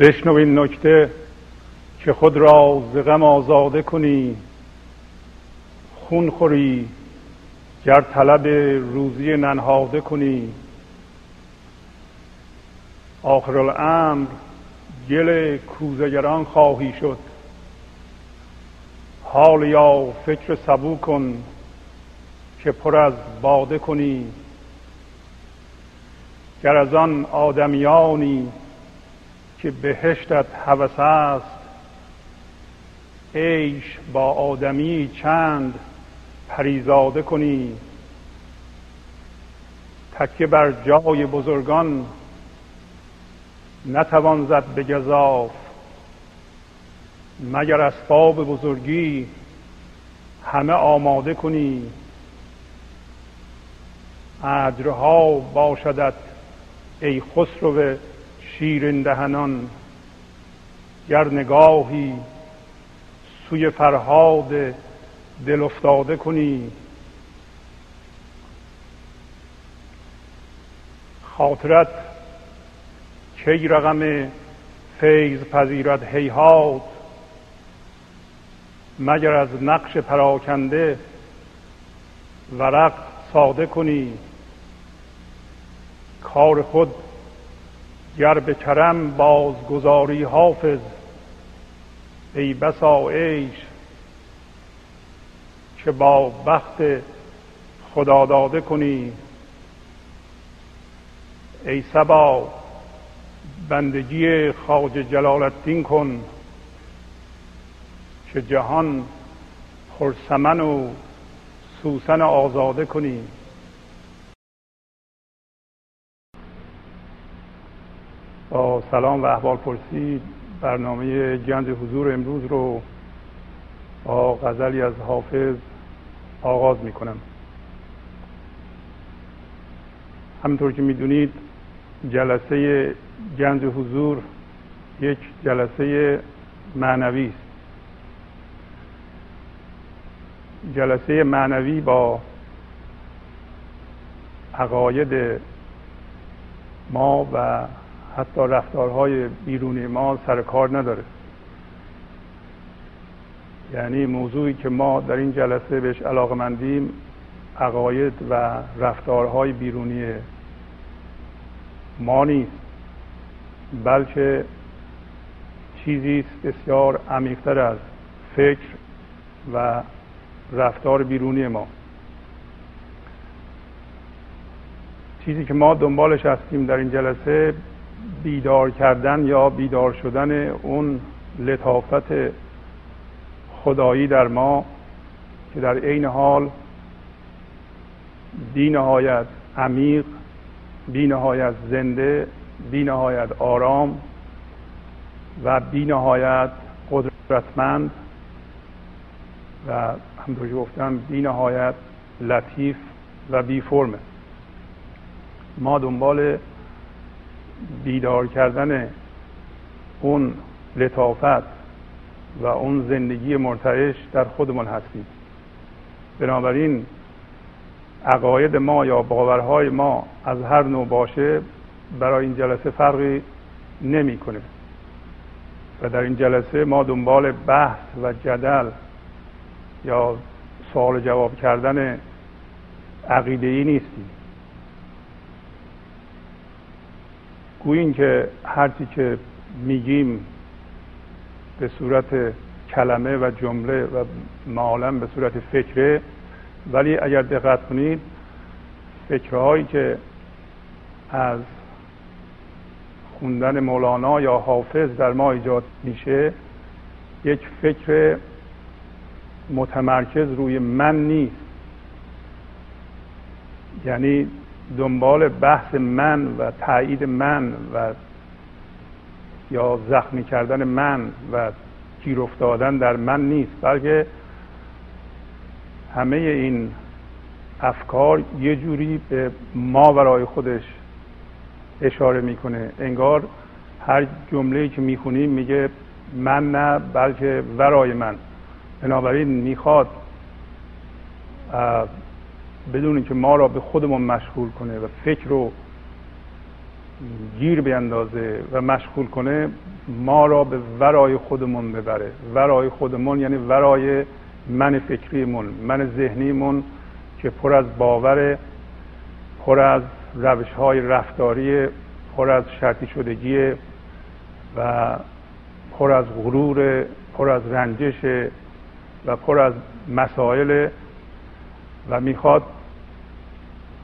بشنو این نکته که خود را ز غم آزاده کنی. خون خوری گر طلب روزی ننهاده کنی. آخر الامر گل کوزگران خواهی شد. حال یا فکر سبو کن که پر از باده کنی. گر از آن آدمیانی که بهشتت هوس است. عیش با آدمی چند پریزاده کنی. تکیه بر جای بزرگان نتوان زد به گذاف مگر اسباب بزرگی همه آماده کنی؟ اجرها باشدت ای خسرو شیرین دهنان گر نگاهی سوی فرهاد دل افتاده کنی. خاطرت کی رقم فیض پذیرت هیهات مگر از نقش پراکنده ورق ساده کنی. کار خود گر به کرم بازگذاری حافظ ای بسا عیش که با بخت خدا داده کنی. ای سبا بندگی خاج الدین کن که جهان پرسمن و سوسن آزاده کنی. با سلام و احوال پرسی. برنامه گنج حضور امروز رو با غزلی از حافظ آغاز می کنم همینطور که می‌دونید جلسه گنج حضور یک جلسه معنوی است. جلسه معنوی با عقاید ما و حتی رفتارهای بیرونی ما سر کار نداره. یعنی موضوعی که ما در این جلسه بهش علاقه مندیم عقاید و رفتارهای بیرونی ما نیست بلکه چیزی بسیار عمیقتر از فکر و رفتار بیرونی ما. چیزی که ما دنبالش هستیم در این جلسه بیدار کردن یا بیدار شدن اون لطافت خدایی در ما که در عین حال بی نهایت عمیق بی نهایت زنده بی نهایت آرام و بی نهایت قدرتمند و همطور که گفتم بی نهایت لطیف و بی ما دنبال بیدار کردن اون لطافت و اون زندگی مرتعش در خودمون هستیم. بنابراین عقاید ما یا باورهای ما از هر نوع باشه برای این جلسه فرقی نمی‌کنه. و در این جلسه ما دنبال بحث و جدل یا سوال جواب کردن عقیده ای نیستیم. گویین که هرچی که میگیم به صورت کلمه و جمله و معالم به صورت فکره ولی اگر دقت کنید فکرهایی که از خوندن مولانا یا حافظ در ما ایجاد میشه یک فکر متمرکز روی من نیست. یعنی دنبال بحث من و تایید من و یا زخمی کردن من و گیر افتادن در من نیست بلکه همه این افکار یه جوری به ما برای خودش اشاره می‌کنه. انگار هر جمله که می‌خونیم میگه من نه بلکه ورای من. بنابراین می‌خواد بدون که ما را به خودمون مشغول کنه و فکر رو گیر بیندازه و مشغول کنه ما را به ورای خودمون ببره. ورای خودمون یعنی ورای من فکریمون من ذهنیمون که پر از باور پر از روش های رفتاری پر از شرطی شدگی و پر از غرور پر از رنجش و پر از مسائل و می‌خواد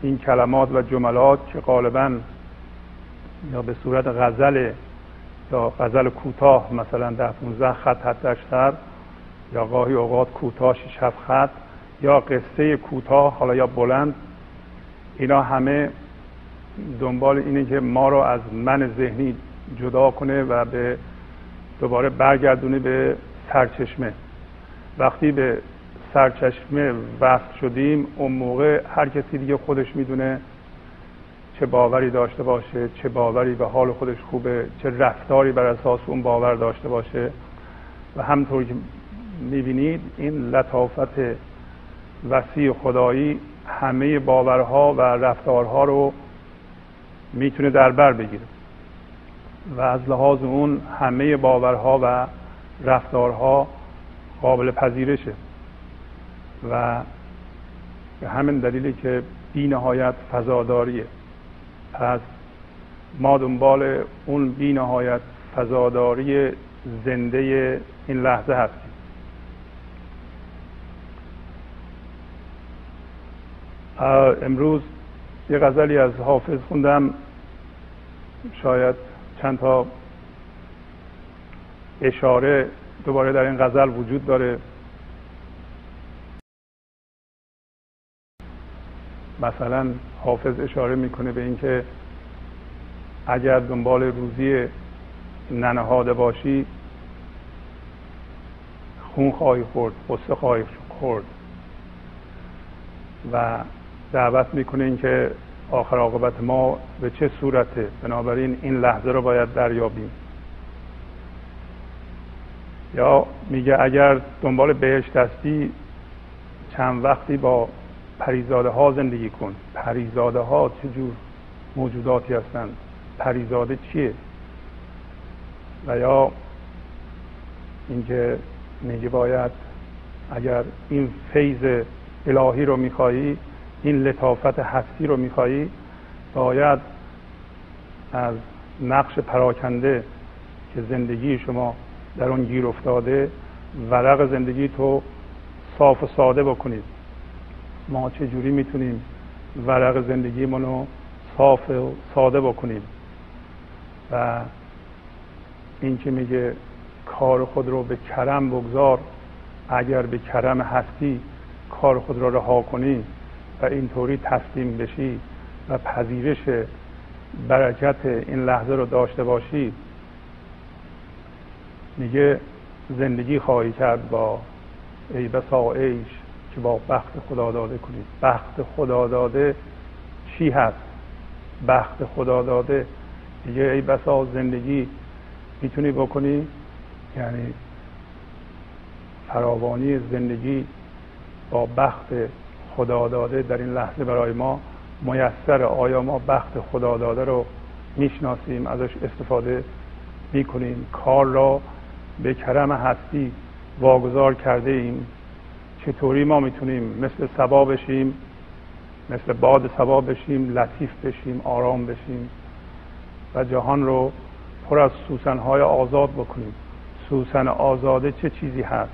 این کلمات و جملات که غالبا یا به صورت غزل یا غزل کوتاه مثلا ده 15 خط حتی یا گاهی اوقات کوتاه 6 خط یا قصه کوتاه حالا یا بلند اینا همه دنبال اینه که ما رو از من ذهنی جدا کنه و به دوباره برگردونه به سرچشمه. وقتی به سرچشمه وصل شدیم اون موقع هر کسی دیگه خودش می‌دونه چه باوری داشته باشه چه باوری به حال خودش خوبه چه رفتاری بر اساس اون باور داشته باشه. و همطور که می‌بینید این لطافت وسیع خدایی همه باورها و رفتارها رو می‌تونه در بر بگیره. و از لحاظ اون همه باورها و رفتارها قابل پذیرشه. و به همین دلیلی که بی نهایت فضاداریه. پس ما دنبال اون بی نهایت فضاداری زنده این لحظه هستیم. امروز یه غزلی از حافظ خوندم. شاید چند تا اشاره دوباره در این غزل وجود داره. مثلا حافظ اشاره می‌کنه به اینکه اگر دنبال روزی ننهاده باشی خون خواهی خورد قصه خواهی خورد. و دعوت می‌کنه اینکه آخر عاقبت ما به چه صورته. بنابراین این لحظه رو باید دریابیم. یا میگه اگر دنبال بهشت هستی چند وقتی با پریزاده ها زندگی کن. پریزاده ها چجور موجوداتی هستند؟ پریزاده چیه؟ و یا اینکه میگه باید اگر این فیض الهی رو میخوایی این لطافت هستی رو میخوایی باید از نقش پراکنده که زندگی شما در اون گیر افتاده ورق زندگی تو صاف و ساده بکنید. ما چجوری می‌تونیم ورق زندگیمون رو صاف و ساده بکنیم؟ و این که میگه کار خود رو به کرم بگذار اگر به کرم هستی کار خود را رها کنی و اینطوری تسلیم بشی و پذیرش برکت این لحظه رو داشته باشی میگه زندگی خواهی کرد با ای بسا ایش که با بخت خدا داده کنید. بخت خدا داده چی هست؟ بخت خدا داده دیگه ای بسا زندگی می‌تونی بکنی؟ یعنی فراوانی زندگی با بخت خدا داده در این لحظه برای ما میسر آیا ما بخت خدا داده رو می‌شناسیم ازش استفاده می‌کنیم؟ کار را به کرم هستی واگذار کرده ایم چطوری ما می‌تونیم مثل سبا بشیم مثل باد سبا بشیم لطیف بشیم آرام بشیم و جهان رو پر از سوسنهای آزاد بکنیم. سوسن آزاده چه چیزی هست؟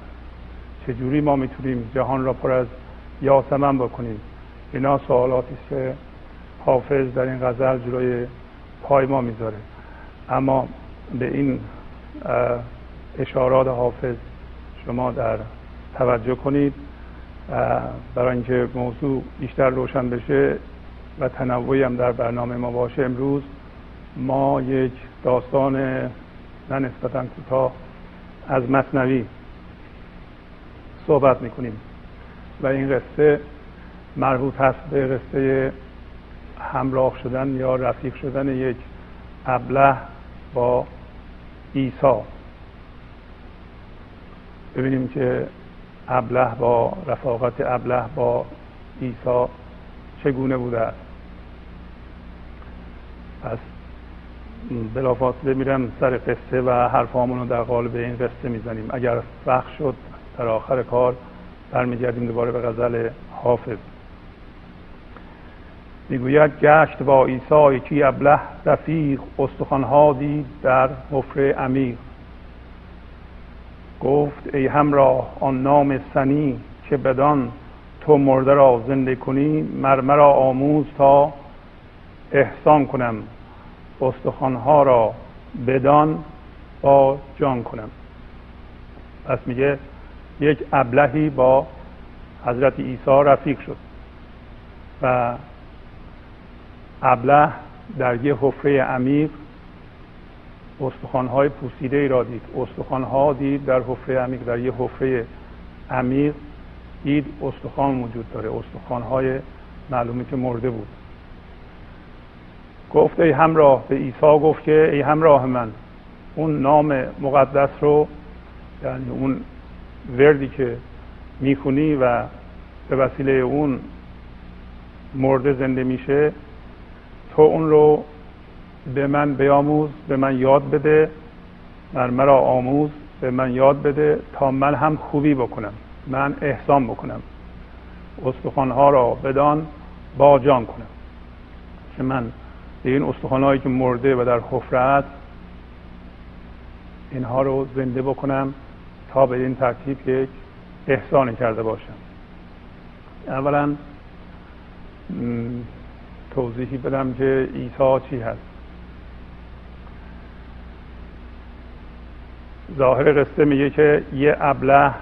چجوری ما می‌تونیم جهان را پر از یاسمن بکنیم؟ اینا سوالاتی که حافظ در این غزل جلوی پای ما می‌ذاره. اما به این اشارات حافظ شما در توجه کنید برای اینکه موضوع بیشتر روشن بشه و تنوعی هم در برنامه ما باشه امروز ما یک داستان نه نسبتا کوتاه از مصنوی صحبت می‌کنیم و این قصه مربوط هست به قصه همراه شدن یا رفیق شدن یک ابله با عیسی. ببینیم که ابله با رفاقت ابله با عیسی چگونه بوده است؟ پس بلافاصله میرم سر قصه و حرفامون رو در قالب این قصه می‌زنیم. اگر وقت شد در آخر کار برمیگردیم دوباره به غزل حافظ. می‌گوید گشت با عیسی یکی ابله رفیق استخوانها دید در حفره عمیق. گفت ای همراه آن نام سنی که بدان تو مرده را زنده کنی مرمرا آموز تا احسان کنم استخوانها را بدان با جان کنم. پس میگه یک ابلهی با حضرت عیسی رفیق شد و ابله در یه حفره عمیق استخوانهای پوسیده ای را دید. استخوانها دید در حفره عمیق در یه حفره عمیق دید استخوان وجود داره. استخوانهای معلومه که مرده بود. گفت ای همراه به عیسی گفت که ای همراه من اون نام مقدس رو یعنی اون وردی که می‌خونی و به وسیله اون مرده زنده میشه تو اون رو به من بیاموز به من یاد بده من مرا آموز به من یاد بده تا من هم خوبی بکنم من احسان بکنم. استخوانها را بدان با جان کنم. که من به این استخوانهایی که مرده و در حفره است اینها رو زنده بکنم تا به این ترتیب یک احسانی کرده باشم. اولا توضیحی بدم که عیسی چی هست. ظاهر قصه میگه که یه ابله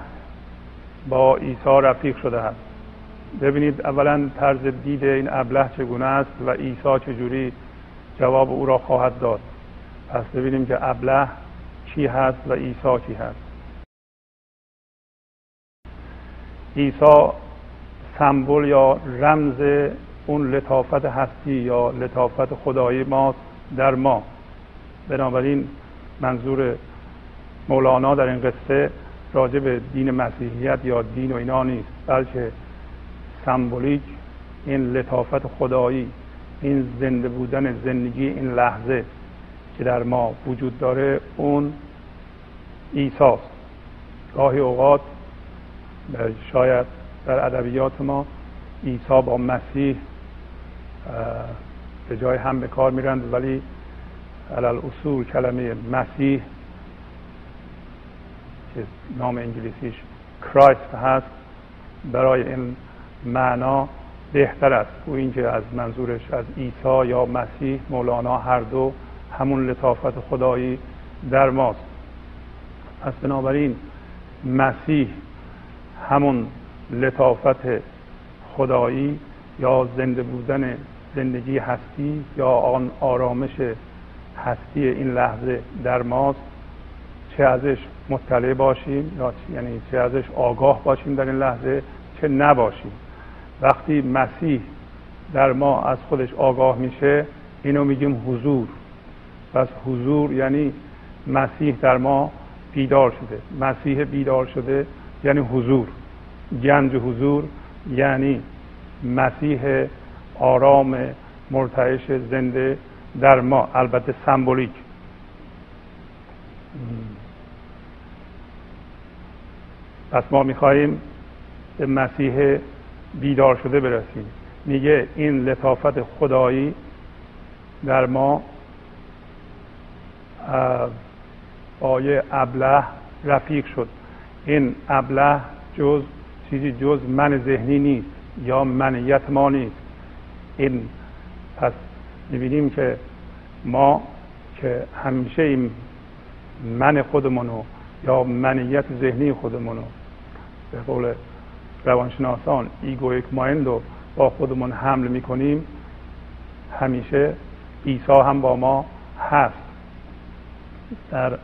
با عیسی رفیق شده هست. ببینید اولا طرز دید این ابله چگونه است و عیسی چجوری جواب او را خواهد داد. پس ببینیم که ابله چی هست و عیسی چی هست. عیسی سمبل یا رمز اون لطافت هستی یا لطافت خدایی ماست در ما. بنابراین منظور مولانا در این قصه راجع به دین مسیحیت یا دین و اینا نیست بلکه سمبولیک این لطافت خدایی این زنده بودن زندگی این لحظه که در ما وجود داره اون ایساست گاهی اوقات شاید در ادبیات ما عیسی با مسیح به جای هم به کار میرند ولی علال اصول کلمه مسیح که نام انگلیسیش کرایست هست. برای این معنا بهتر است. او اینکه از منظورش از عیسی یا مسیح مولانا هر دو همون لطافت خدایی در ماست. پس بنابراین مسیح همون لطافت خدایی یا زنده بودن زندگی هستی یا آن آرامش هستی این لحظه در ماست. چه ازش مطلع باشیم یا یعنی چه ازش آگاه باشیم در این لحظه چه نباشیم. وقتی مسیح در ما از خودش آگاه میشه اینو میگیم حضور. پس حضور یعنی مسیح در ما بیدار شده. مسیح بیدار شده یعنی حضور. گنج حضور یعنی مسیح آرام مرتعش زنده در ما. البته سمبولیک. پس ما می‌خواهیم به مسیح بیدار شده برسیم. میگه این لطافت خدایی در ما با یه ابله رفیق شد. این ابله جز چیزی جز من ذهنی نیست یا منیت ما نیست. این پس می‌بینیم که ما که همیشه این من خودمونو یا منیت ذهنی خودمونو به قول روانشناسان egoic mind رو با خودمون حمل می‌کنیم. همیشه عیسی هم با ما هست. در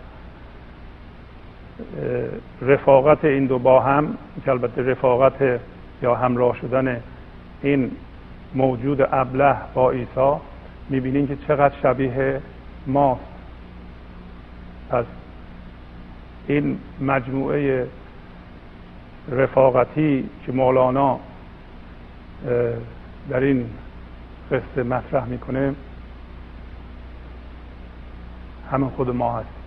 رفاقت این دو با هم که البته رفاقت یا همراه شدن این موجود ابله با عیسی می‌بینیم که چقدر شبیه ماست. پس این مجموعه رفاقتی که مولانا در این قصه مطرح می‌کنه همه خود ما هستیم.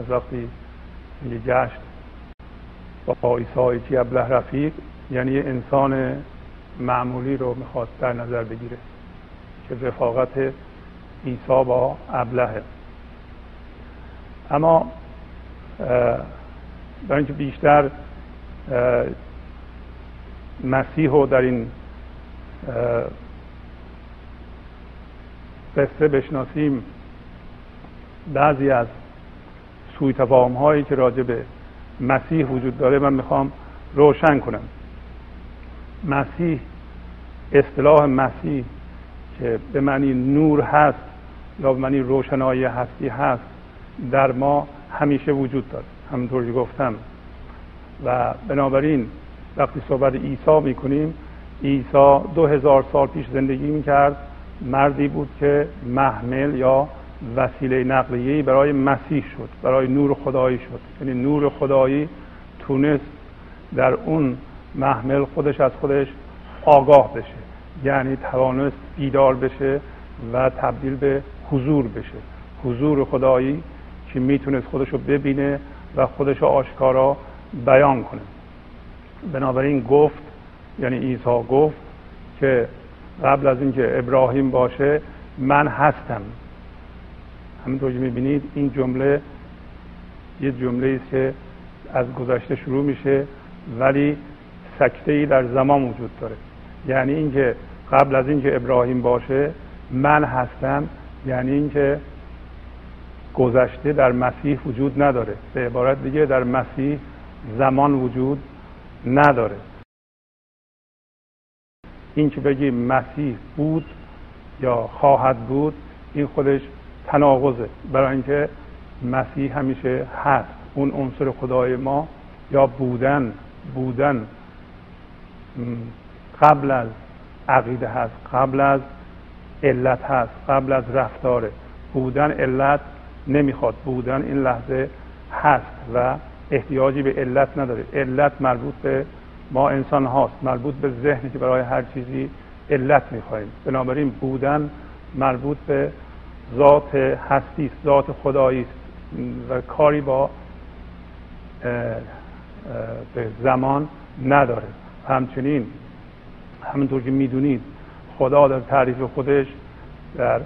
از وقتی یه جشن با عیسی چی ابله رفیق یعنی انسان معمولی رو می‌خواد در نظر بگیره که رفاقت عیسی با ابلهه اما برای اینکه بیشتر مسیح رو در این قصه بشناسیم. بعضی از سوی تفاهم هایی که راجع به مسیح وجود داره من می‌خوام روشن کنم. مسیح اصطلاح مسیح که به معنی نور هست یا به معنی روشنایی هستی هست در ما همیشه وجود داره. همونطور که گفتم. و بنابراین وقتی صحبت عیسی می‌کنیم عیسی دو هزار سال پیش زندگی می‌کرد. مردی بود که محمل یا وسیله نقلیه برای مسیح شد برای نور خدایی شد. یعنی نور خدایی تونست در اون محمل خودش از خودش آگاه بشه. یعنی توانست بیدار بشه و تبدیل به حضور بشه. حضور خدایی که می‌تونست خودش رو ببینه و خودش آشکارا بیان کنه. بنابراین گفت یعنی عیسی گفت که قبل از اینکه ابراهیم باشه من هستم. همینطور که می‌بینید؟ این جمله یه جمله است که از گذشته شروع میشه ولی سکته ای در زمان وجود داره. یعنی اینکه قبل از اینکه ابراهیم باشه من هستم یعنی اینکه گذشته در مسیح وجود نداره. به عبارت دیگه در مسیح زمان وجود نداره. این که بگیم مسیح بود یا خواهد بود این خودش تناقضه. برای اینکه مسیح همیشه هست. اون عنصر خدای ما یا بودن بودن قبل از عقیده هست قبل از علت هست قبل از رفتاره. بودن علت نمی‌خواد بودن این لحظه هست و احتیاجی به علت نداره. علت مربوط به ما انسان هاست مربوط به ذهنی که برای هر چیزی علت می‌خواهیم. بنابراین بودن مربوط به ذات هستی است ذات خدایی است. و کاری با به زمان نداره. همچنین همونطور که می‌دونید خدا در تعریف خودش در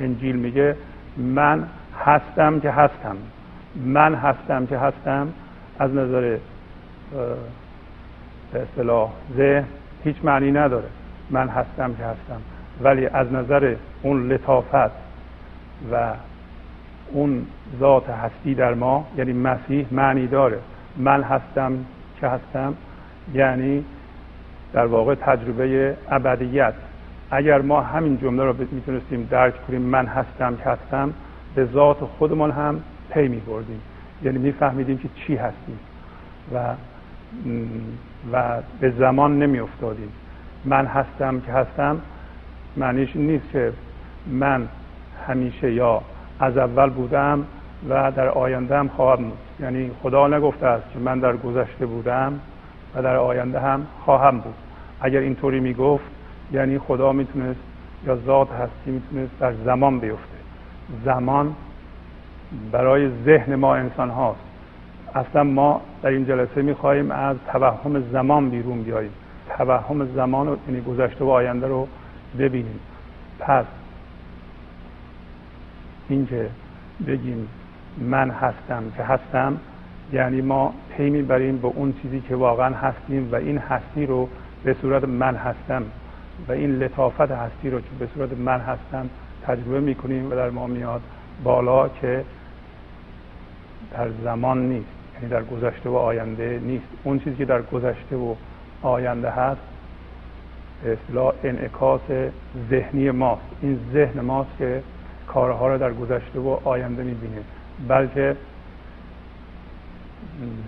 انجیل میگه من هستم که هستم. من هستم که هستم از نظر به اصطلاح ذهن هیچ معنی نداره. من هستم که هستم. ولی از نظر اون لطافت و اون ذات هستی در ما یعنی مسیح معنی داره. من هستم که هستم یعنی در واقع تجربه ابدیت. اگر ما همین جمله رو می‌تونستیم درک کنیم من هستم که هستم به ذات خودمان هم پی می بردیم یعنی میفهمیدیم که چی هستیم و و به زمان نمی افتادیم من هستم که هستم معنیش نیست که من همیشه یا از اول بودم و در آینده هم خواهم بود. یعنی خدا نگفته است که من در گذشته بودم و در آینده هم خواهم بود. اگر اینطوری می‌گفت یعنی خدا می‌تونست یا ذات هستی می‌تونست در زمان بیفته. زمان برای ذهن ما انسان هاست. اصلا ما در این جلسه می‌خواهیم از توهم زمان بیرون بیاییم. توهم زمان رو یعنی گذشته و آینده رو ببینیم. پس اینکه بگیم من هستم که هستم یعنی ما پی می‌بریم به اون چیزی که واقعا هستیم و این هستی رو به صورت من هستم. و این لطافت هستی رو که به صورت من هستم تجربه می‌کنیم و در ما میاد بالا که در زمان نیست یعنی در گذشته و آینده نیست. اون چیزی که در گذشته و آینده هست به اصطلاح انعکاس ذهنی ماست. این ذهن ماست که کارها رو در گذشته و آینده می‌بینه بلکه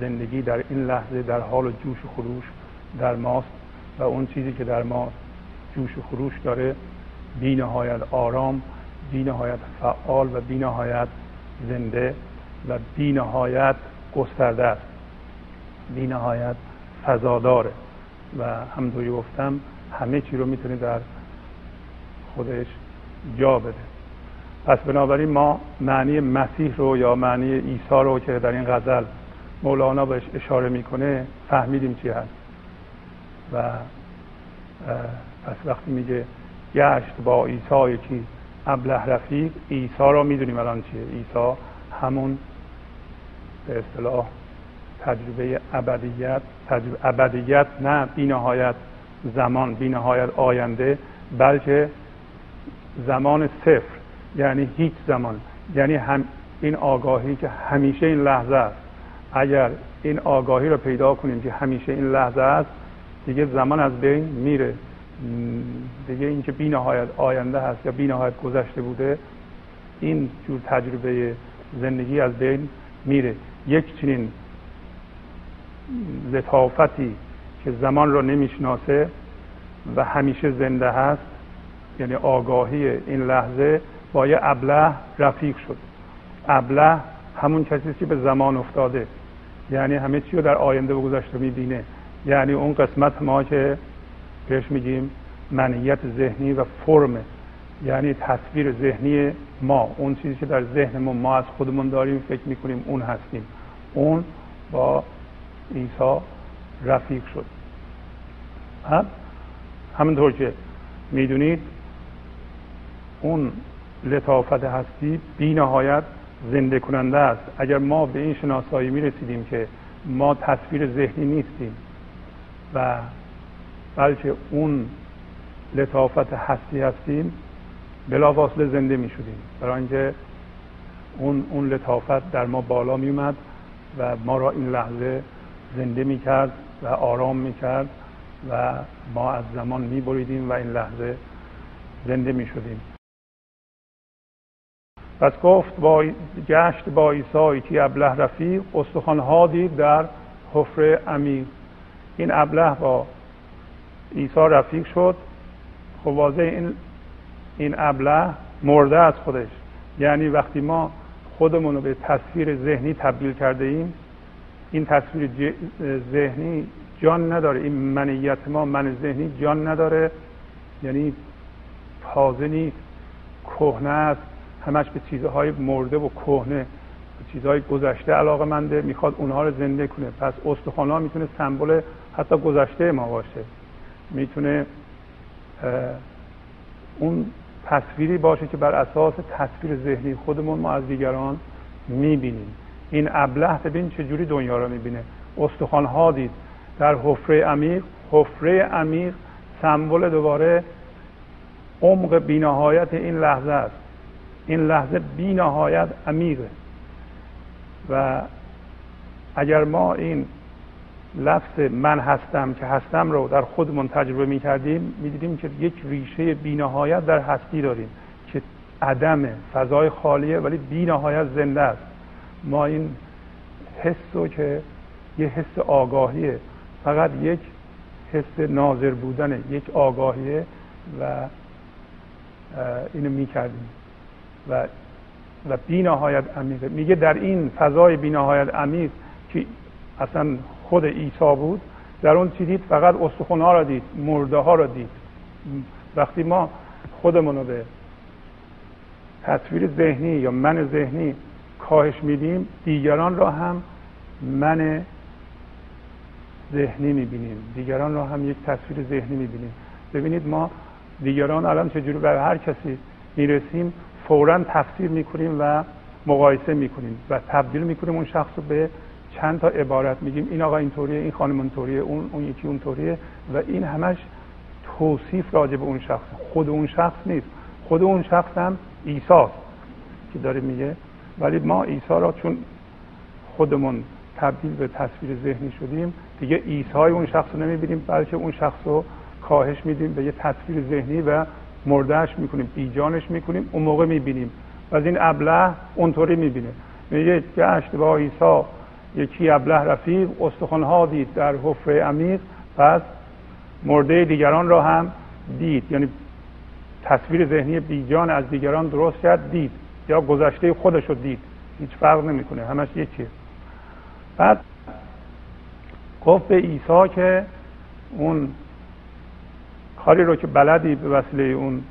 زندگی در این لحظه در حال جوش و خروش در ماست و اون چیزی که در ما جوش و خروش داره بی نهایت آرام بی نهایت فعال و بی نهایت زنده و بی نهایت گسترده است. بی نهایت فضاداره و همونطوری گفتم همه چی رو می‌تونه در خودش جا بده. پس بنابراین ما معنی مسیح رو یا معنی عیسی رو که در این غزل مولانا بهش اشاره می‌کنه فهمیدیم چی هست. و پس وقتی میگه گشت با عیسی یکی ابله رفیق عیسی رو می‌دونیم الان چیه؟ عیسی همون به اصطلاح تجربه ابدیت تجربه ابدیت نه بینهایت زمان بینهایت آینده بلکه زمان صفر یعنی هیچ زمان. یعنی هم این آگاهی که همیشه این لحظه است. اگر این آگاهی رو پیدا کنیم که همیشه این لحظه است دیگه زمان از بین میره. دیگه اینکه بی نهایت آینده هست یا بی نهایت گذشته بوده این جور تجربه زندگی از بین میره. یک چنین لطافتی که زمان رو نمی‌شناسه و همیشه زنده هست یعنی آگاهی این لحظه با یه ابله رفیق شد. ابله همون کسی که به زمان افتاده. یعنی همه چی رو در آینده و گذشته می‌بینه. یعنی اون قسمت ما که بهش میگیم منیت ذهنی و فرم یعنی تصویر ذهنی ما. اون چیزی که در ذهنمون ما از خودمون داریم فکر می‌کنیم اون هستیم. اون با عیسی رفیق شد. همونطور که می‌دونید اون لطافت هستی بی نهایت زنده کننده است. اگر ما به این شناسایی می رسیدیم که ما تصویر ذهنی نیستیم و بلکه اون لطافت هستی هستیم بلافاصله زنده می شدیم. برای اینکه اون اون لطافت در ما بالا می اومد و ما را این لحظه زنده می کرد و آرام می کرد و ما از زمان می بریدیم و این لحظه زنده می شدیم. پس گفت با گشت با عیسی که ابله رفیق استخوان دید در حفره عمیق. این ابله با عیسی رفیق شد. خب واضح این این ابله مرده از خودش. یعنی وقتی ما خودمون رو به تصویر ذهنی تبدیل کرده ایم این تصویر ذهنی جان نداره. این منیت ما من ذهنی جان نداره. یعنی تازه نیست. کهنه است. همش به چیزهای مرده و کهنه به چیزهای گذشته علاقه منده. می‌خواد اونها رو زنده کنه. پس استخوان ها می‌تونه سمبل حتی گذشته ما باشه. می‌تونه اون تصویری باشه که بر اساس تصویر ذهنی خودمون ما از دیگران می‌بینیم. این ابله ببین چجوری دنیا رو می‌بینه. استخوان ها دید در حفره عمیق حفره عمیق سمبل دوباره عمق بینهایت این لحظه است. این لحظه بی نهایت عمیقه. و اگر ما این لفظ من هستم که هستم رو در خودمون تجربه می کردیم می دیدیم که یک ریشه بینهایت در هستی داریم که عدم فضای خالیه ولی بینهایت زنده است. ما این حس رو که یه حس آگاهیه فقط یک حس ناظر بودنه یک آگاهیه و اینو می کردیم و و بینهایت عمیقه. میگه در این فضای بینهایت عمیق که اصلا خود عیسی بود در اون چی دید فقط استخون ها را دید مرده ها را دید. وقتی ما خودمون رو به تصویر ذهنی یا من ذهنی کاهش میدیم دیگران را هم من ذهنی می‌بینیم. دیگران را هم یک تصویر ذهنی می‌بینیم. ببینید ما دیگران الان چجوری بر هر کسی می‌رسیم فورا تفسیر می‌کنیم و مقایسه می‌کنیم و تبدیل می‌کنیم اون شخص رو به چند تا عبارت میگیم. این آقا اینطوریه این خانم اونطوریه اون اون یکی اونطوریه و این همش توصیف راجع به اون شخص. خود اون شخص نیست. خود اون شخص هم ایساست که داره میگه. ولی ما عیسی را چون خودمون تبدیل به تصویر ذهنی شدیم دیگه عیسی اون شخص رو نمی‌بینیم بلکه اون شخص رو کاهش میدیم به یه تصویر ذهنی و مردهش می‌کنیم بیجانش می‌کنیم اون موقع می‌بینیم. و از این ابله اونطوری می‌بینه. میگه گشت با عیسی یکی ابله رفیق ها دید در حفره عمیق پس مرده دیگران را هم دید. یعنی تصویر ذهنی بیجان از دیگران درست کرد دید. یا گذشته خودش رو دید. هیچ فرق نمی‌کنه همش یکیه بعد گفت به عیسی که اون کاری رو که بلدی به وسیله اون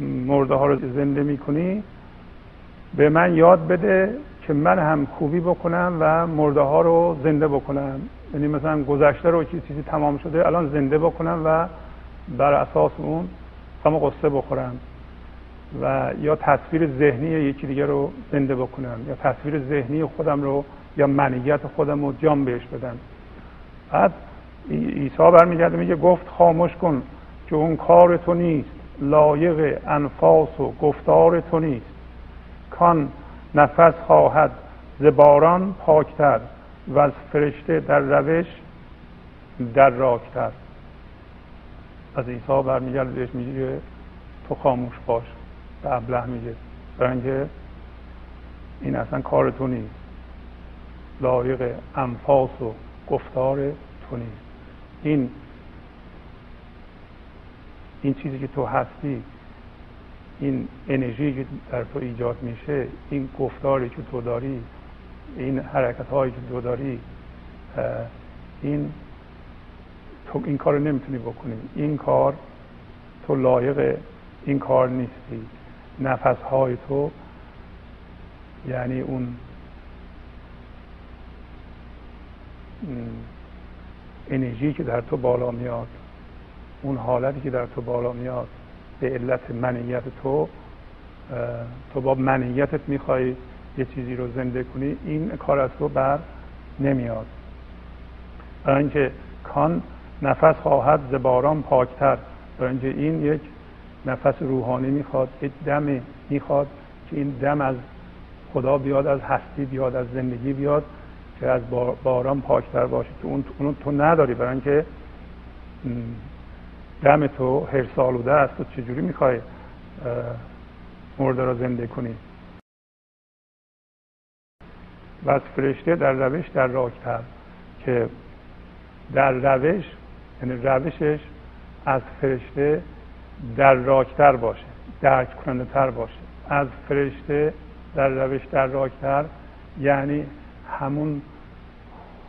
مرده ها رو زنده می‌کنی به من یاد بده که من هم خوبی بکنم و مرده ها رو زنده بکنم. یعنی مثلا گذشته رو چیزی چیزی تمام شده الان زنده بکنم و بر اساس اون غم قصه بخورم. و یا تصویر ذهنی یکی دیگه رو زنده بکنم یا تصویر ذهنی خودم رو یا منیت خودم رو جام بهش بدم. بعد عیسی برمیگرده میگه گفت خاموش کن که اون کار تو نیست لایق انفاس و گفتار تو نیست. کان نفس خواهد زباران پاکتر و از فرشته در روش در راکتر از عیسی برمیگرده بهش میگه تو خاموش باش. به ابله میگه. برای این اصلا کار تو نیست. لایق انفاس و گفتار تو نیست. این این چیزی که تو هستی این انرژی که در تو ایجاد میشه این گفتاری که تو داری این حرکت هایی که تو داری این تو این کار رو نمی‌تونی بکنی. این کار تو لایق این کار نیستی. نفس های تو یعنی اون انرژی که در تو بالا میاد اون حالتی که در تو بالا میاد به علت منیت تو تو با منیتت می‌خوای یه چیزی رو زنده کنی این کار از تو بر نمیاد. برای اینکه کان نفس خواهد زباران پاکتر. برای اینکه این یک نفس روحانی می‌خواد یک دم می‌خواد که این دم از خدا بیاد از هستی بیاد از زندگی بیاد که از باران پاکتر باشه. که اون تو نداری. برای اینکه دم تو هر سالوده است. تو چجوری می‌خوای مرده را زنده کنی؟ و از فرشته در روش در راکتر که در روش یعنی روشش از فرشته در راکتر باشه درک کننده تر باشه. از فرشته در روش در راکتر یعنی همون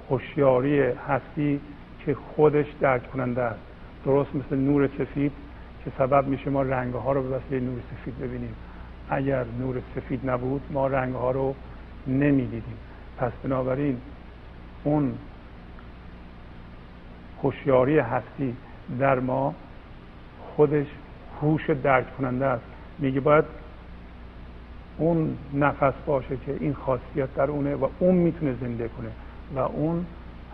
هوشیاری هستی که خودش درک کننده است. درست مثل نور سفید که سبب میشه ما رنگ ها رو به وسیله نور سفید ببینیم. اگر نور سفید نبود ما رنگ ها رو نمی‌دیدیم. پس بنابراین اون هوشیاری هستی در ما خودش هوش درک کننده است. میگه باید اون نفس باشه که این خاصیت در اونه و اون می‌تونه زنده کنه و اون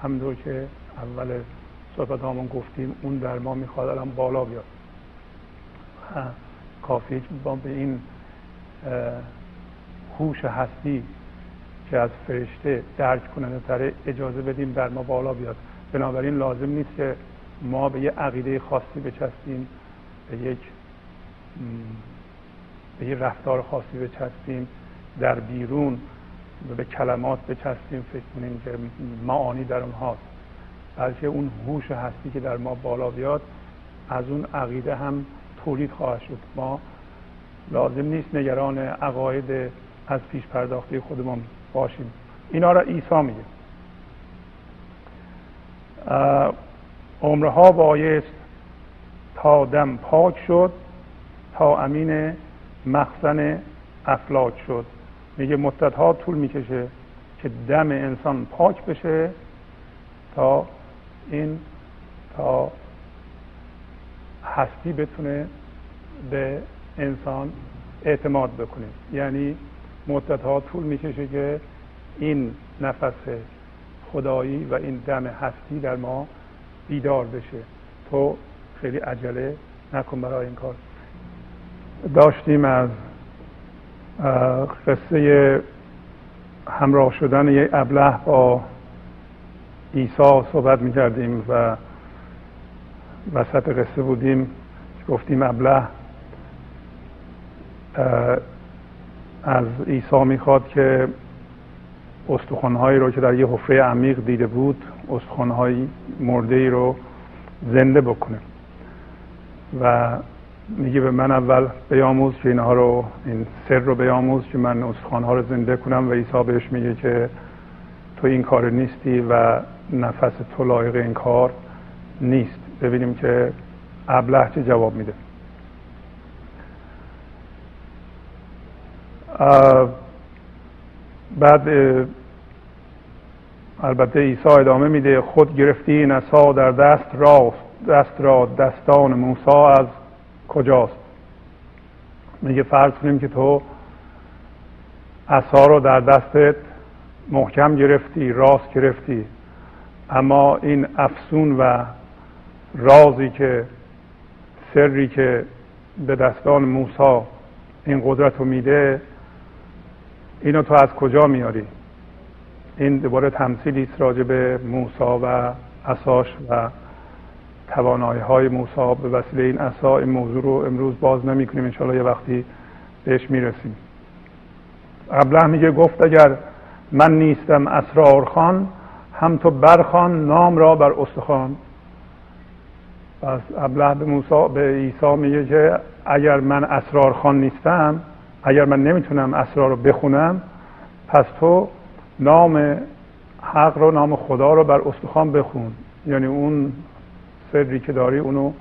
همونطور که اول صحبت همون گفتیم اون در ما می‌خواد الان بالا بیاد. کافی با به این هوش هستی که از فرشته درک کننده تره اجازه بدیم در ما بالا بیاد. بنابراین لازم نیست که ما به یه عقیده خاصی بچستیم به یک به یه رفتار خاصی بچستیم در بیرون به کلمات بچستیم فکر کنیم که معانی در اونهاست. بلکه اون هوش هستی که در ما بالا بیاد از اون عقیده هم تولید خواهد شد. ما لازم نیست نگران عقاید از پیش پرداخته خودمون باشیم. اینا را عیسی میگه. عمرها بایست تا دم پاک شد تا امین مخزن افلاک شد. میگه مدت ها طول می‌کشه که دم انسان پاک بشه تا این تا هستی بتونه به انسان اعتماد بکنه. یعنی مدت ها طول می‌کشه که این نفس خدایی و این دم هستی در ما بیدار بشه. تو خیلی عجله نکن برای این کار. داشتیم از قصه همراه شدن یک ابله با عیسی صحبت می کردیم و وسط قصه بودیم گفتیم ابله از عیسی می‌خواد که استخوانهایی رو که در یه حفره عمیق دیده بود استخوانهای مرده رو زنده بکنه. و میگه به من اول بیاموز که اینها رو این سر رو بیاموز که من استخوانها رو زنده کنم و عیسی بهش میگه که تو این کار نیستی و نفس تو لایق این کار نیست. ببینیم که ابله چه جواب میده. بعد البته عیسی ادامه میده خود گرفتی این اصا در دست راست دست را دستان موسی از کجاست؟ میگه فرض کنیم که تو اصا رو در دستت محکم گرفتی راست گرفتی. اما این افسون و رازی که سری که به دستان موسی این قدرت رو میده اینو تو از کجا میاری؟ این دوباره تمثیلی است راجع به موسی و اساش و توانایی های موسی. به وسیله این اسا این موضوع رو امروز باز نمی کنیم انشاءالله یه وقتی بهش می‌رسیم. ابله میگه گفت اگر من نیستم اسرار خان هم تو برخان نام را بر استخوان. پس ابله به موسی به عیسی میگه که اگر من اسرار خان نیستم اگر من نمی‌تونم اسرار رو بخونم پس تو نام حق رو نام خدا رو بر استخوان بخون. یعنی اون سری که داری اونو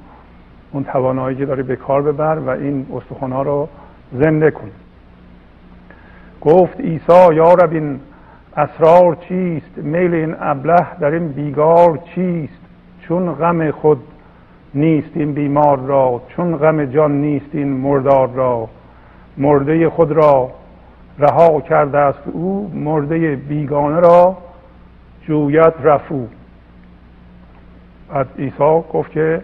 اون توانایی که داری به کار ببر و این استخوان رو زنده کن. گفت عیسی یا رب این اسرار چیست؟ میل این ابله در این بیگار چیست؟ چون غم خود نیست این بیمار را چون غم جان نیست این مردار را. مرده خود را رها کرده است او مرده بیگانه را جویت رفو از عیسی گفت که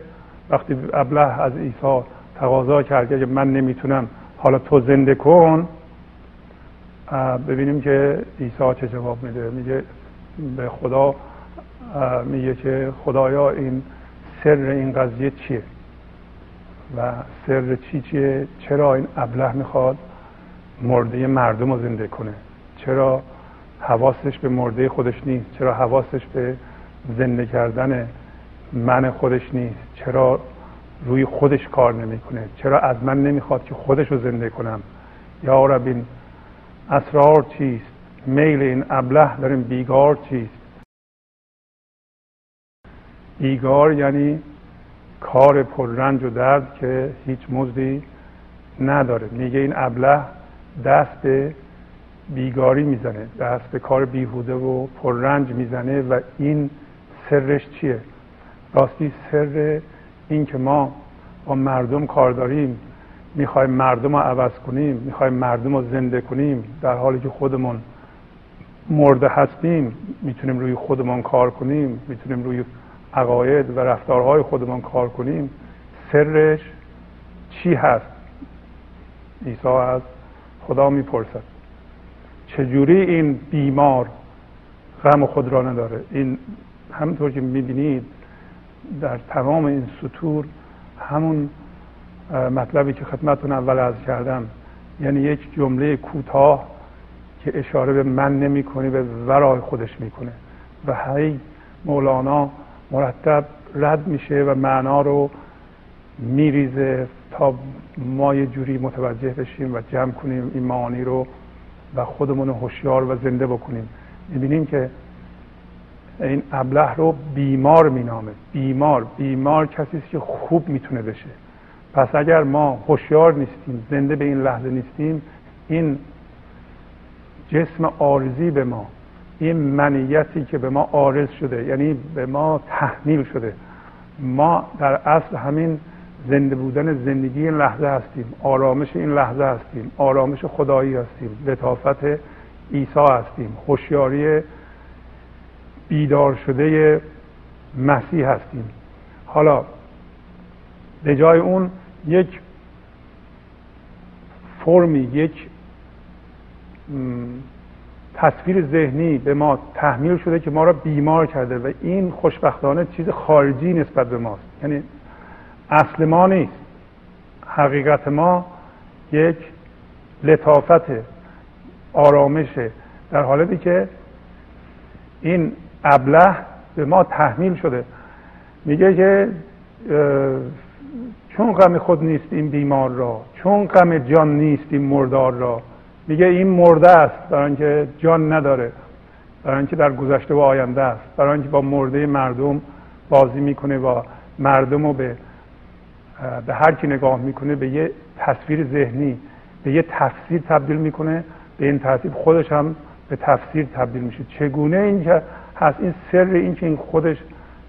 وقتی ابله از عیسی تقاضا کرد که من نمی‌تونم حالا تو زنده کن. ببینیم که عیسی چه جواب میده. میگه به خدا میگه که خدایا این سر این قضیه چیه؟ و سر چی چیه؟ چرا این ابله می‌خواد مرده مردم رو زنده کنه؟ چرا حواسش به مرده خودش نیست؟ چرا حواسش به زنده کردن من خودش نیست؟ چرا روی خودش کار نمی‌کنه؟ چرا از من نمی‌خواد که خودش رو زنده کنم؟ یا رب این اسرار چیست؟ میل این ابله در این بیگار چیست؟ بیگار یعنی کار پررنج و درد که هیچ مزدی نداره. میگه این ابله دست به بیگاری می‌زنه دست به کار بیهوده و پررنج می‌زنه و این سرش چیه؟ راستی سر این که ما با مردم کار داریم. می‌خوایم مردم رو عوض کنیم می‌خوایم مردم رو زنده کنیم در حالی که خودمون مرده هستیم می‌تونیم روی خودمون کار کنیم می‌تونیم روی عقاید و رفتارهای خودمون کار کنیم. سرش چی هست؟ عیسی از خدا می‌پرسد. چجوری این بیمار غم خود را نداره؟ این همونطور که می‌بینید در تمام این سطور همون مطلبی که خدمتون اول از کردم یعنی یک جمله کوتاه که اشاره به من نمی‌کنه به ورای خودش می‌کنه. و هی مولانا مرتب رد میشه و معنا رو میریزه تا ما یه جوری متوجه بشیم و جمع کنیم این معانی رو و خودمون هوشیار و زنده بکنیم. می‌بینیم که این ابله رو بیمار مینامه. بیمار. بیمار کسی است که خوب می‌تونه بشه. پس اگر ما هوشیار نیستیم زنده به این لحظه نیستیم این جسم آرزی به ما این منیتی که به ما آرز شده یعنی به ما تحمیل شده ما در اصل همین زنده بودن زندگی این لحظه هستیم آرامش این لحظه هستیم آرامش خدایی هستیم لطافت عیسی هستیم هوشیاری بیدار شده مسیح هستیم. حالا به جای اون یک فرمی یک تصویر ذهنی به ما تحمیل شده که ما را بیمار کرده و این خوشبختانه چیز خارجی نسبت به ماست. یعنی اصل ما نیست. حقیقت ما یک لطافت آرامشه در حالتی که این ابله به ما تحمیل شده. میگه که چون غم خود نیست این بیمار را چون غم جان نیست این مردار را. میگه این مرده است برای اینکه جان نداره برای اینکه در گذشته و آینده است برای اینکه با مرده مردم بازی می‌کنه و مردم رو به به هر کی نگاه می‌کنه به یه تصویر ذهنی به یه تفسیر تبدیل می‌کنه. به این ترتیب خودش هم به تفسیر تبدیل میشه. چگونه این که هست؟ این سر این که این خودش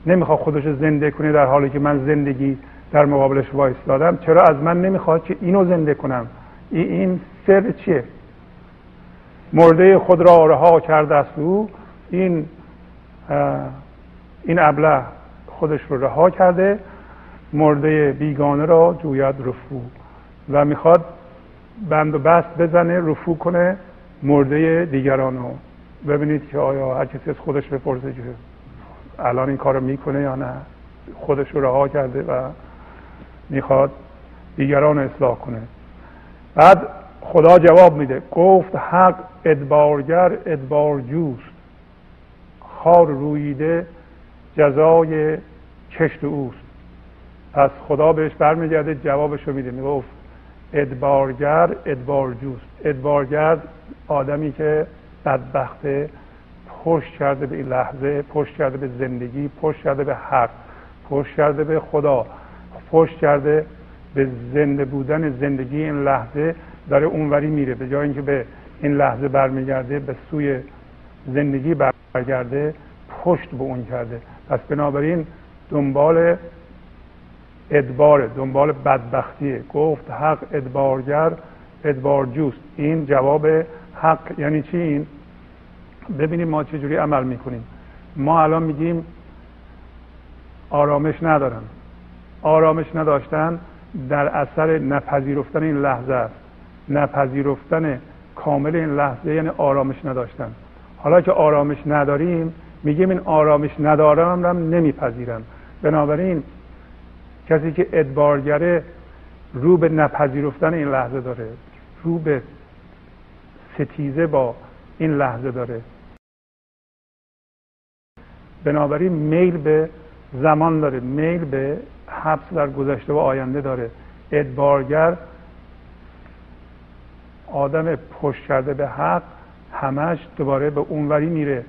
نمی‌خواد خودش زنده کنه در حالی که من زندگی در مقابلش وایستادم چرا از من نمی‌خواد که اینو زنده کنم؟ این سر چیه؟ مرده خود را رها کرده است او. این این ابله خودش رو رها کرده. مرده بیگانه را جوید رفو و می‌خواد بند و بست بزنه رفو کنه مرده دیگران رو. ببینید که آیا هر کسی از خودش بپرسه که الان این کار رو می‌کنه یا نه. خودش رو رها کرده و می‌خواد دیگران اصلاح کنه. بعد خدا جواب میده. گفت حق ادبارگر ادبار جوست خار رویده جزای کشت اوست. پس خدا بهش برمیگرده جوابش رو میده. می‌گفت ادبارگر ادبار جوست ادبارگر آدمی که بدبخته پشت کرده به این لحظه پشت کرده به زندگی پشت کرده به حق پشت کرده به خدا. پشت کرده به زنده بودن زندگی این لحظه داره اونوری میره. به جای اینکه به این لحظه برمیگرده به سوی زندگی برگرده پشت به اون کرده. پس بنابراین دنبال ادبار دنبال بدبختیه. گفت حق ادبارگر ادبار جوست این جواب حق یعنی چی این؟ ببینیم ما چجوری عمل می‌کنیم. ما الان میگیم آرامش ندارم. آرامش نداشتن در اثر نپذیرفتن این لحظه است. نپذیرفتن کامل این لحظه یعنی آرامش نداشتن. حالا که آرامش نداریم میگیم این آرامش ندارم هم نمیپذیرم. بنابراین کسی که ادبارگره رو به نپذیرفتن این لحظه داره رو به ستیزه با این لحظه داره. بنابراین میل به زمان داره میل به حبس در گذشته و آینده داره. ادبارگر آدم پشت کرده به حق همش دوباره به اونوری میره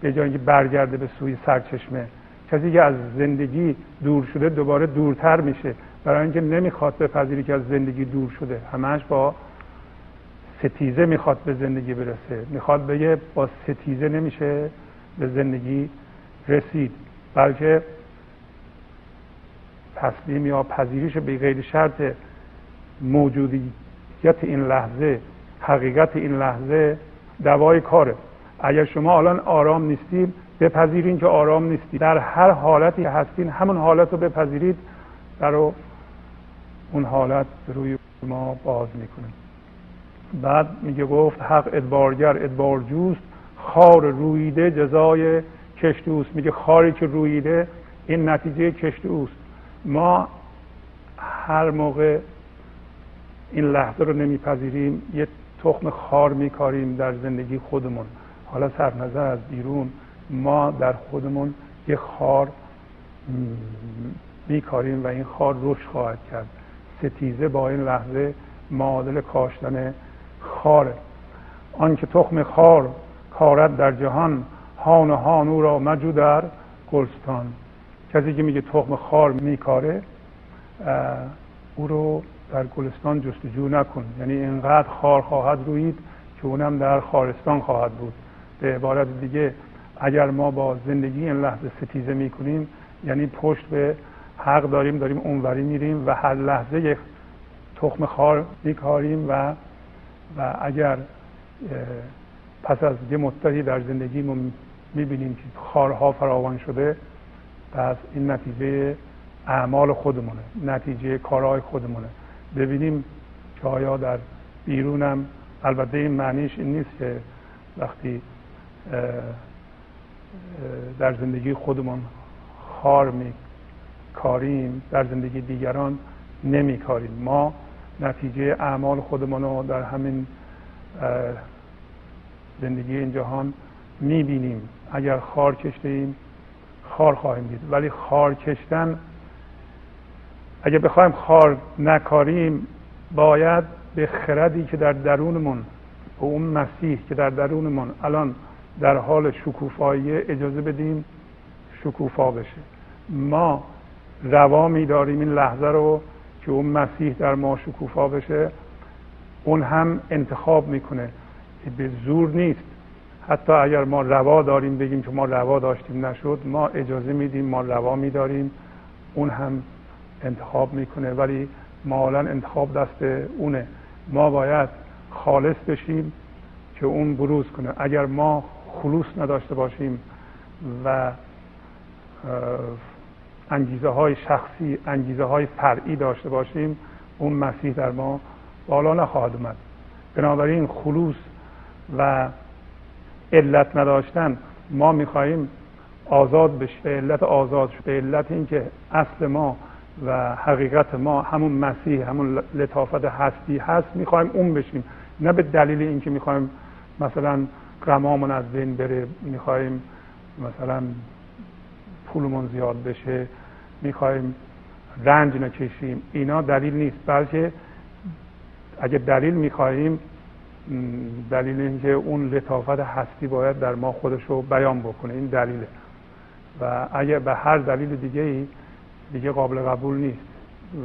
به جای اینکه برگرده به سوی سرچشمه. کسی که از زندگی دور شده دوباره دورتر میشه. برای اینکه نمی‌خواد بپذیری که از زندگی دور شده. همش با ستیزه می‌خواد به زندگی برسه. می‌خواد بگه با ستیزه نمیشه به زندگی رسید. بلکه تسلیم یا پذیریش به غیر شرط موجودیت این لحظه حقیقت این لحظه دوای کاره. اگر شما الان آرام نیستید بپذیرین که آرام نیستید. در هر حالتی هستین همون حالت رو بپذیرید در اون حالت روی ما باز می‌کنه. بعد میگه گفت حق ادبارگر ادبار جوست خار رویده جزای کشت اوست میگه خاری که رویده این نتیجه کشت اوست ما هر موقع این لحظه رو نمیپذیریم یه تخم خار میکاریم در زندگی خودمون. حالا صرف نظر از بیرون ما در خودمون یه خار میکاریم و این خار رشد خواهد کرد. ستیزه با این لحظه معادل کاشتن خاره. آنکه تخم خار کارد در جهان هان و هان او را مجو در گلستان. کسی که میگه تخم خار میکاره او رو در گلستان جستجو نکن. یعنی اینقدر خار خواهد روید که اونم در خارستان خواهد بود. به عبارت دیگه اگر ما با زندگی این لحظه ستیزه می‌کنیم یعنی پشت به حق داریم داریم اونوری میریم و هر لحظه یک تخم خار میکاریم و و اگر پس از یه مدتی در زندگیمون می‌بینیم که خارها فراوان شده پس این نتیجه اعمال خودمونه نتیجه کارهای خودمونه. ببینیم که آیا در بیرونم البته این معنیش این نیست که وقتی در زندگی خودمون خار می کاریم در زندگی دیگران نمی کاریم ما نتیجه اعمال خودمون رو در همین زندگی این جهان می بینیم اگر خار کشته ایم خار خواهیم دید. ولی خار کشتن اگر بخوایم خار نکاریم باید به خردی که در درونمون به اون مسیح که در درونمون الان در حال شکوفایی اجازه بدیم شکوفا بشه. ما روا داریم این لحظه رو که اون مسیح در ما شکوفا بشه. اون هم انتخاب می‌کنه. به زور نیست. حتی اگر ما روا داریم بگیم که ما روا داشتیم نشد ما اجازه میدیم ما روا میداریم. اون هم انتخاب می‌کنه. ولی مالا انتخاب دست اونه. ما باید خالص بشیم که اون بروز کنه. اگر ما خلوص نداشته باشیم و انگیزه های شخصی انگیزه های فرعی داشته باشیم اون مسیح در ما بالا نخواهد اومد. بنابراین خلوص و علت نداشتن ما می‌خواهیم آزاد بشه به علت آزاد به علت اینکه اصل ما و حقیقت ما همون مسیح همون لطافت هستی هست می‌خوایم اون بشیم. نه به دلیل اینکه می‌خوایم مثلا غمامون از بین بره می‌خوایم مثلا پولمون زیاد بشه می‌خوایم رنج نکشیم. اینا دلیل نیست بلکه اگه دلیل می‌خواهیم دلیل اینکه اون لطافت هستی باید در ما خودش رو بیان بکنه این دلیله. و اگه به هر دلیل دیگه ای دیگه قابل قبول نیست.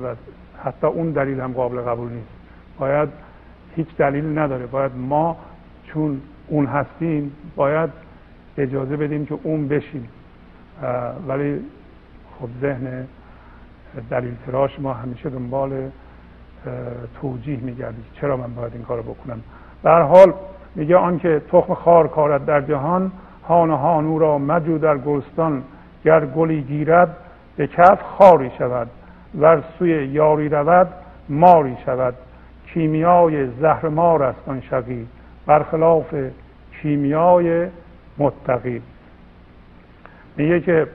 و حتی اون دلیل هم قابل قبول نیست. باید هیچ دلیل نداره. باید ما چون اون هستیم باید اجازه بدیم که اون بشیم. ولی خب ذهن دلیل تراش ما همیشه دنبال توجیه میگردی. چرا من باید این کارو بکنم؟ در حال میگه آنکه تخم خار کارد در جهان هان و هان او را مجو در گلستان گر گلی گیرد به کف خاری شود. ور سوی یاری رود ماری شود. کیمیای مار است آن شقی. برخلاف کیمیای متقی. میگه که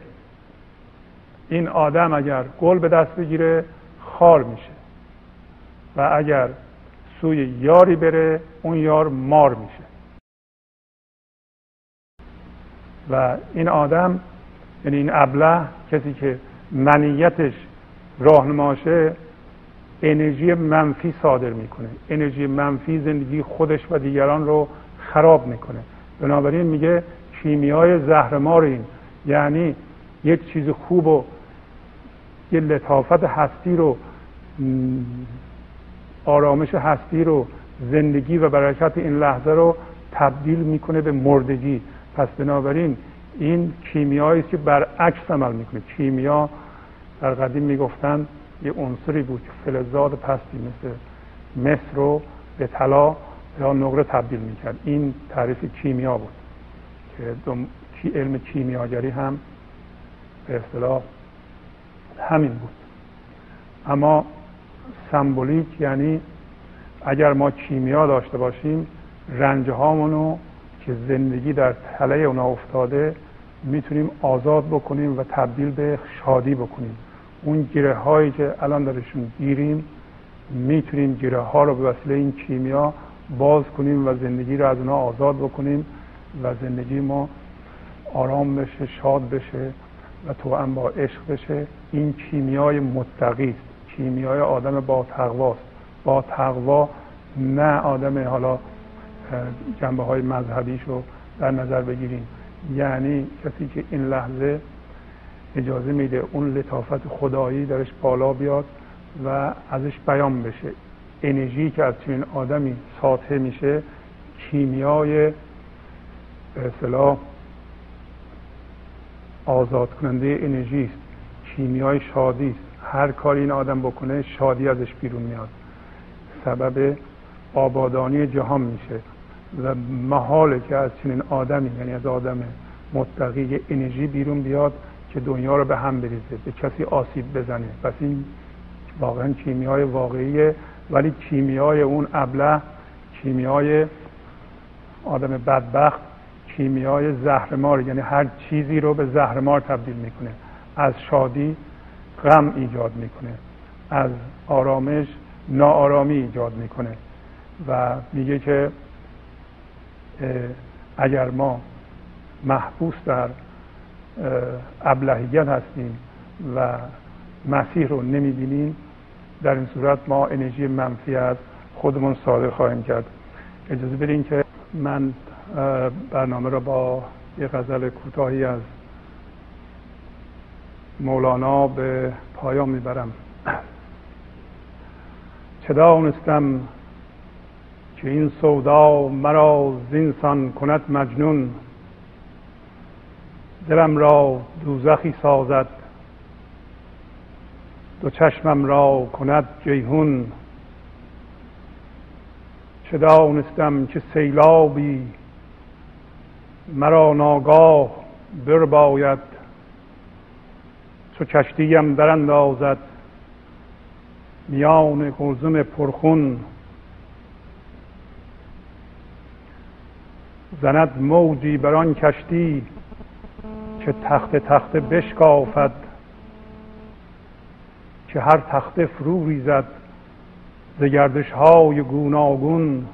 این آدم اگر گل به دست بگیره خار میشه. و اگر سوی یاری بره اون یار مار میشه. و این آدم یعنی این ابله کسی که منیتش راهنماشه انرژی منفی صادر می‌کنه. انرژی منفی زندگی خودش و دیگران رو خراب می‌کنه. بنابراین میگه کیمیای زهرمار این. یعنی یک چیز خوب و یه لطافت هستی رو آرامش هستی رو زندگی و برکت این لحظه رو تبدیل می‌کنه به مردگی. پس بنابراین این کیمیایی است که برعکس عمل می‌کنه. کیمیا در قدیم می‌گفتن یه عنصری بود که فلزات پستی مثل مصر رو به طلا یا نقره تبدیل می‌کرد. این تعریف کیمیا بود که علم کیمیاگری هم به اصطلاح همین بود. اما سمبولیک یعنی اگر ما کیمیا داشته باشیم رنج هامونو که زندگی در تله اونا افتاده می‌تونیم آزاد بکنیم و تبدیل به شادی بکنیم. اون گره هایی که الان درشون گیریم می‌تونیم گره ها رو به وسیله این کیمیا باز کنیم و زندگی رو از اونا آزاد بکنیم و زندگی ما آرام بشه شاد بشه و تو با عشق بشه. این کیمیای متقی است. کیمیای آدم با تقواست. با تقوا نه آدم حالا جنبه های مذهبیش رو در نظر بگیریم. یعنی کسی که این لحظه اجازه میده اون لطافت خدایی درش بالا بیاد و ازش بیان بشه. انرژی که از چنین آدمی ساطع میشه کیمیای به اصطلاح آزاد کننده انرژی است کیمیای شادی است. هر کاری این آدم بکنه شادی ازش بیرون میاد. سبب آبادانی جهان میشه و محاله که از چنین آدمی یعنی از آدم متقی انرژی بیرون بیاد که دنیا رو به هم بریزه به کسی آسیب بزنه. پس این واقعا کیمیای واقعیه ولی کیمیای اون ابله کیمیای آدم بدبخت کیمیای زهرمار یعنی هر چیزی رو به زهرمار تبدیل می‌کنه. از شادی غم ایجاد می‌کنه. از آرامش ناآرامی ایجاد می‌کنه و میگه که اگر ما محبوس در ابلهیت هستیم و مسیح رو نمی‌بینیم در این صورت ما انرژی منفی از خودمون صادر خواهیم کرد. اجازه بدین که من برنامه را با یه غزل کوتاهی از مولانا به پایان می‌برم. چه دانستم که این سودا مرا زینسان کند مجنون. دلم را دوزخی سازد. دو چشمم را کند جیهون چه دانستم که سیلابی مرا ناگاه باید چو کشتیم در اندازد. میان قلزم پرخون. زند موجی بر آن کشتی که تخت تخت بشکافد که هر تخته فرو ریزد ز گردش های گوناگون.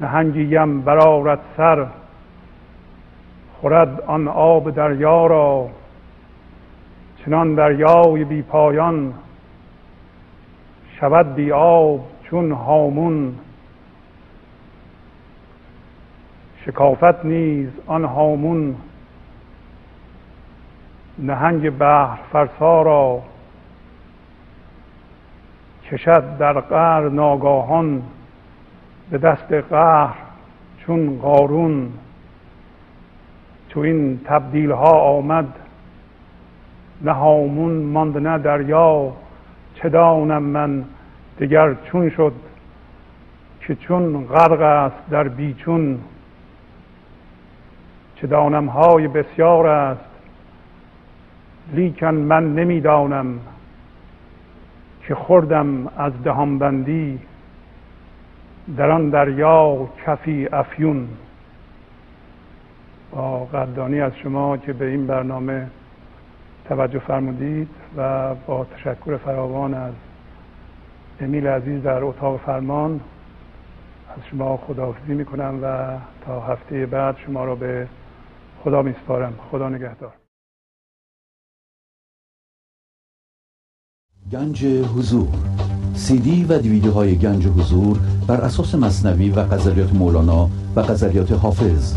نهنگیم برارد سر خورد آن آب دریا را چنان دریای بی پایان شود بی آب چون هامون. شکافت نیز آن هامون نهنگ بحر فرسا را کشد در قهر ناگاهان به دست قهر چون قارون. تو این تبدیل ها آمد نه هامون ماند نه دریا چه دانم من دیگر چون شد که چون غرق است در بیچون؟ چه دانم های بسیار است لیکن من نمی‌دانم که خوردم از دهانبندی در آن دریا کفی افیون. با قدردانی از شما که به این برنامه توجه فرمودید و با تشکر فراوان از امیل عزیز در اتاق فرمان از شما خداحافظی می‌کنم و تا هفته بعد شما را به خدا میسپارم. خدا نگهدار. گنج حضور. سی دی و دیویدیو های گنج حضور بر اساس مصنوی و غزلیات مولانا و غزلیات حافظ